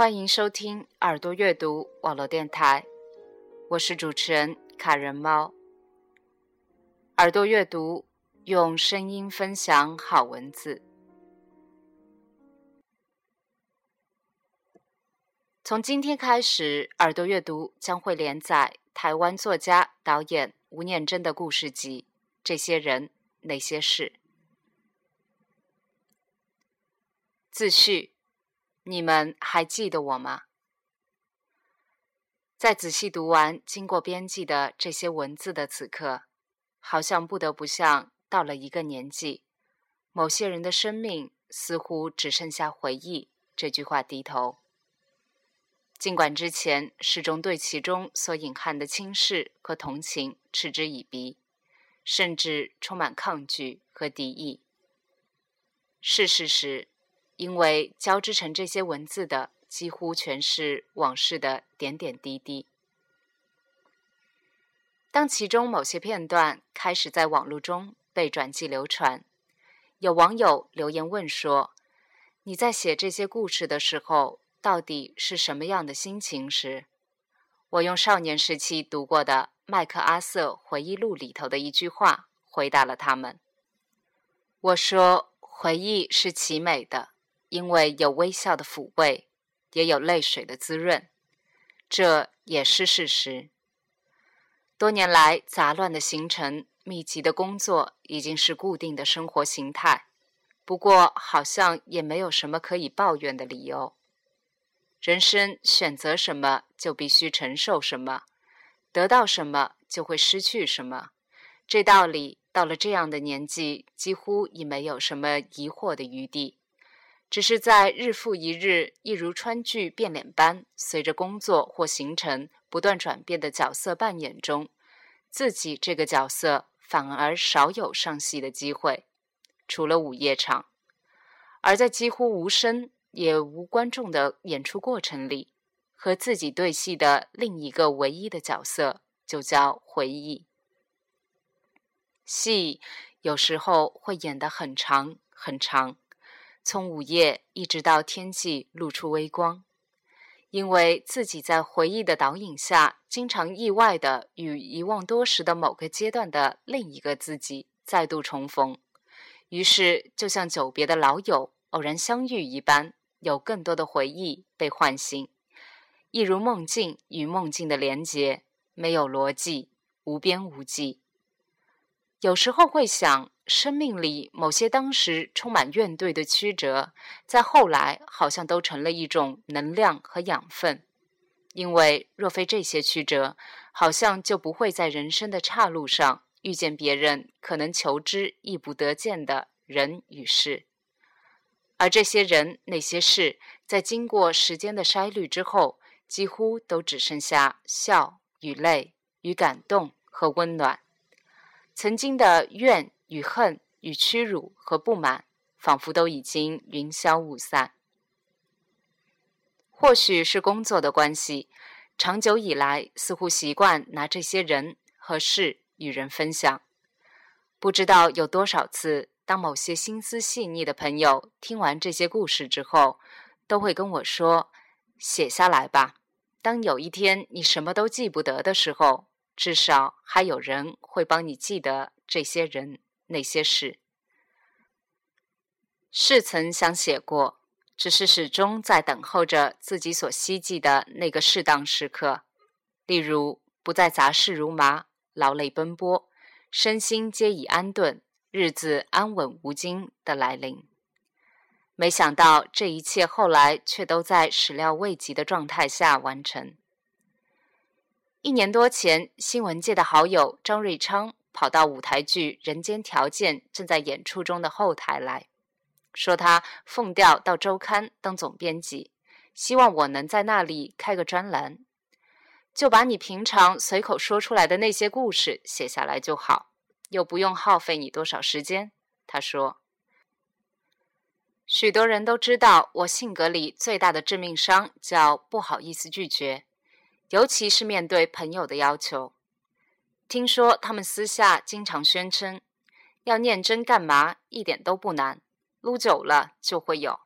欢迎收听耳朵阅读网络电台，我是主持人卡人猫。耳朵阅读用声音分享好文字。从今天开始，耳朵阅读将会连载台湾作家、导演吴念真的故事集《这些人那些事》。自序。你们还记得我吗？在仔细读完经过编辑的这些文字的此刻，好像不得不向到了一个年纪，某些人的生命似乎只剩下回忆这句话低头。尽管之前始终对其中所隐含的轻视和同情嗤之以鼻，甚至充满抗拒和敌意，是事实。因为交织成这些文字的几乎全是往事的点点滴滴。当其中某些片段开始在网络中被转寄流传，有网友留言问说：“你在写这些故事的时候，到底是什么样的心情？”时，我用少年时期读过的麦克阿瑟回忆录里头的一句话回答了他们。我说：“回忆是奇美的。”因为有微笑的抚慰，也有泪水的滋润，这也是事实。多年来杂乱的行程、密集的工作已经是固定的生活形态。不过，好像也没有什么可以抱怨的理由。人生选择什么，就必须承受什么；得到什么，就会失去什么。这道理到了这样的年纪，几乎已没有什么疑惑的余地。只是在日复一日，一如川剧变脸般，随着工作或行程不断转变的角色扮演中，自己这个角色反而少有上戏的机会，除了午夜场。而在几乎无声也无观众的演出过程里，和自己对戏的另一个唯一的角色，就叫回忆。戏有时候会演得很长很长。从午夜一直到天际露出微光，因为自己在回忆的导引下，经常意外的与遗忘多时的某个阶段的另一个自己再度重逢，于是就像久别的老友偶然相遇一般，有更多的回忆被唤醒，一如梦境与梦境的连结，没有逻辑，无边无际。有时候会想。生命里某些当时充满怨怼的曲折，在后来好像都成了一种能量和养分。因为若非这些曲折，好像就不会在人生的岔路上遇见别人可能求之亦不得见的人与事。而这些人那些事，在经过时间的筛滤之后，几乎都只剩下笑与泪与感动和温暖。曾经的怨。与恨、与屈辱和不满，仿佛都已经云消雾散。或许是工作的关系，长久以来似乎习惯拿这些人和事与人分享。不知道有多少次，当某些心思细腻的朋友听完这些故事之后，都会跟我说：“写下来吧。当有一天你什么都记不得的时候，至少还有人会帮你记得这些人。”那些事，是曾想写过，只是始终在等候着自己所希冀的那个适当时刻。例如，不再杂事如麻，劳累奔波，身心皆已安顿，日子安稳无惊的来临。没想到这一切后来却都在始料未及的状态下完成。一年多前，新闻界的好友张瑞昌。跑到舞台剧《人间条件》正在演出中的后台来说，他奉调到周刊当总编辑，希望我能在那里开个专栏，就把你平常随口说出来的那些故事写下来就好，又不用耗费你多少时间。他说：“许多人都知道，我性格里最大的致命伤叫不好意思拒绝，尤其是面对朋友的要求。”听说他们私下经常宣称，要念真干嘛？一点都不难，撸久了就会有。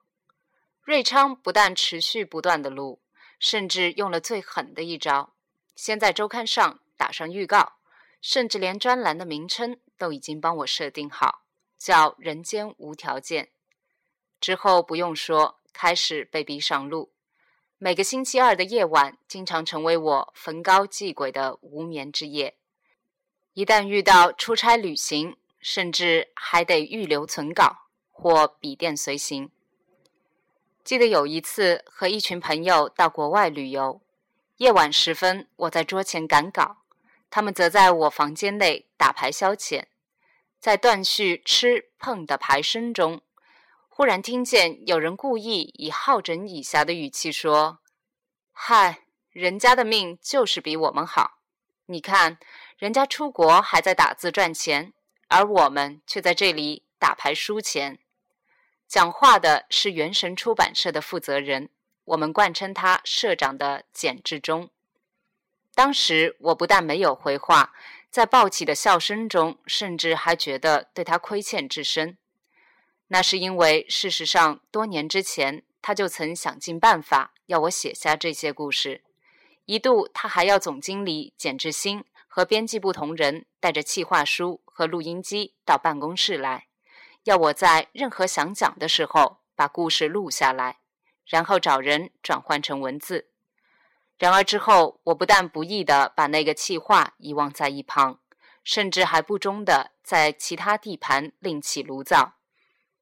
瑞昌不但持续不断的撸，甚至用了最狠的一招，先在周刊上打上预告，甚至连专栏的名称都已经帮我设定好，叫《人间无条件》。之后不用说，开始被逼上路，每个星期二的夜晚，经常成为我焚高祭鬼的无眠之夜。一旦遇到出差旅行，甚至还得预留存稿或笔电随行。记得有一次和一群朋友到国外旅游，夜晚时分，我在桌前赶稿，他们则在我房间内打牌消遣。在断续吃碰的牌声中，忽然听见有人故意以好整以暇的语气说：“嗨，人家的命就是比我们好，你看，人家出国还在打字赚钱，而我们却在这里打牌输钱。”讲话的是元神出版社的负责人，我们惯称他社长的简志忠。当时我不但没有回话，在爆起的笑声中，甚至还觉得对他亏欠至深。那是因为，事实上多年之前他就曾想尽办法要我写下这些故事，一度他还要总经理简志新和编辑部同仁带着企划书和录音机到办公室来。要我在任何想讲的时候把故事录下来，然后找人转换成文字。然而之后，我不但不易地把那个气话遗忘在一旁，甚至还不忠地在其他地盘另起炉灶。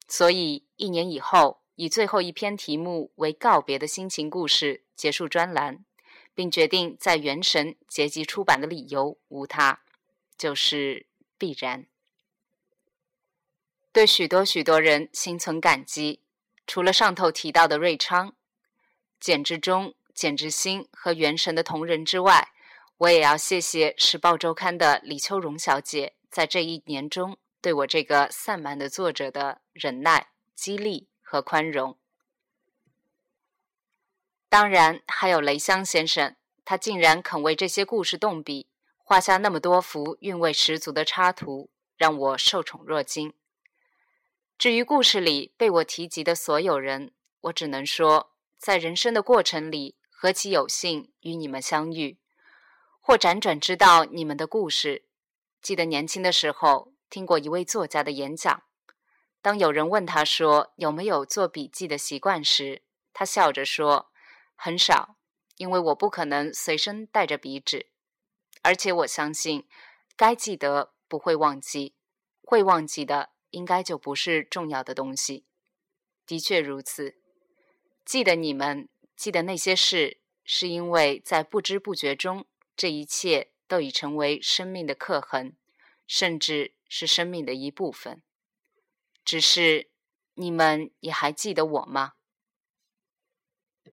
所以一年以后，以最后一篇题目为告别的心情故事结束专栏，并决定在元神结集出版的理由无他，就是必然。对许多许多人心存感激，除了上头提到的瑞昌、简志忠、简志新和元神的同仁之外，我也要谢谢《时报周刊》的李秋荣小姐，在这一年中对我这个散漫的作者的忍耐、激励和宽容。当然，还有雷香先生，他竟然肯为这些故事动笔，画下那么多幅韵味十足的插图，让我受宠若惊。至于故事里被我提及的所有人，我只能说，在人生的过程里，何其有幸与你们相遇，或辗转知道你们的故事。记得年轻的时候听过一位作家的演讲，当有人问他说有没有做笔记的习惯时，他笑着说：“很少，因为我不可能随身带着笔纸，而且我相信，该记得不会忘记，会忘记的。”应该就不是重要的东西。的确如此。记得你们，记得那些事，是因为在不知不觉中，这一切都已成为生命的刻痕，甚至是生命的一部分。只是，你们也还记得我吗？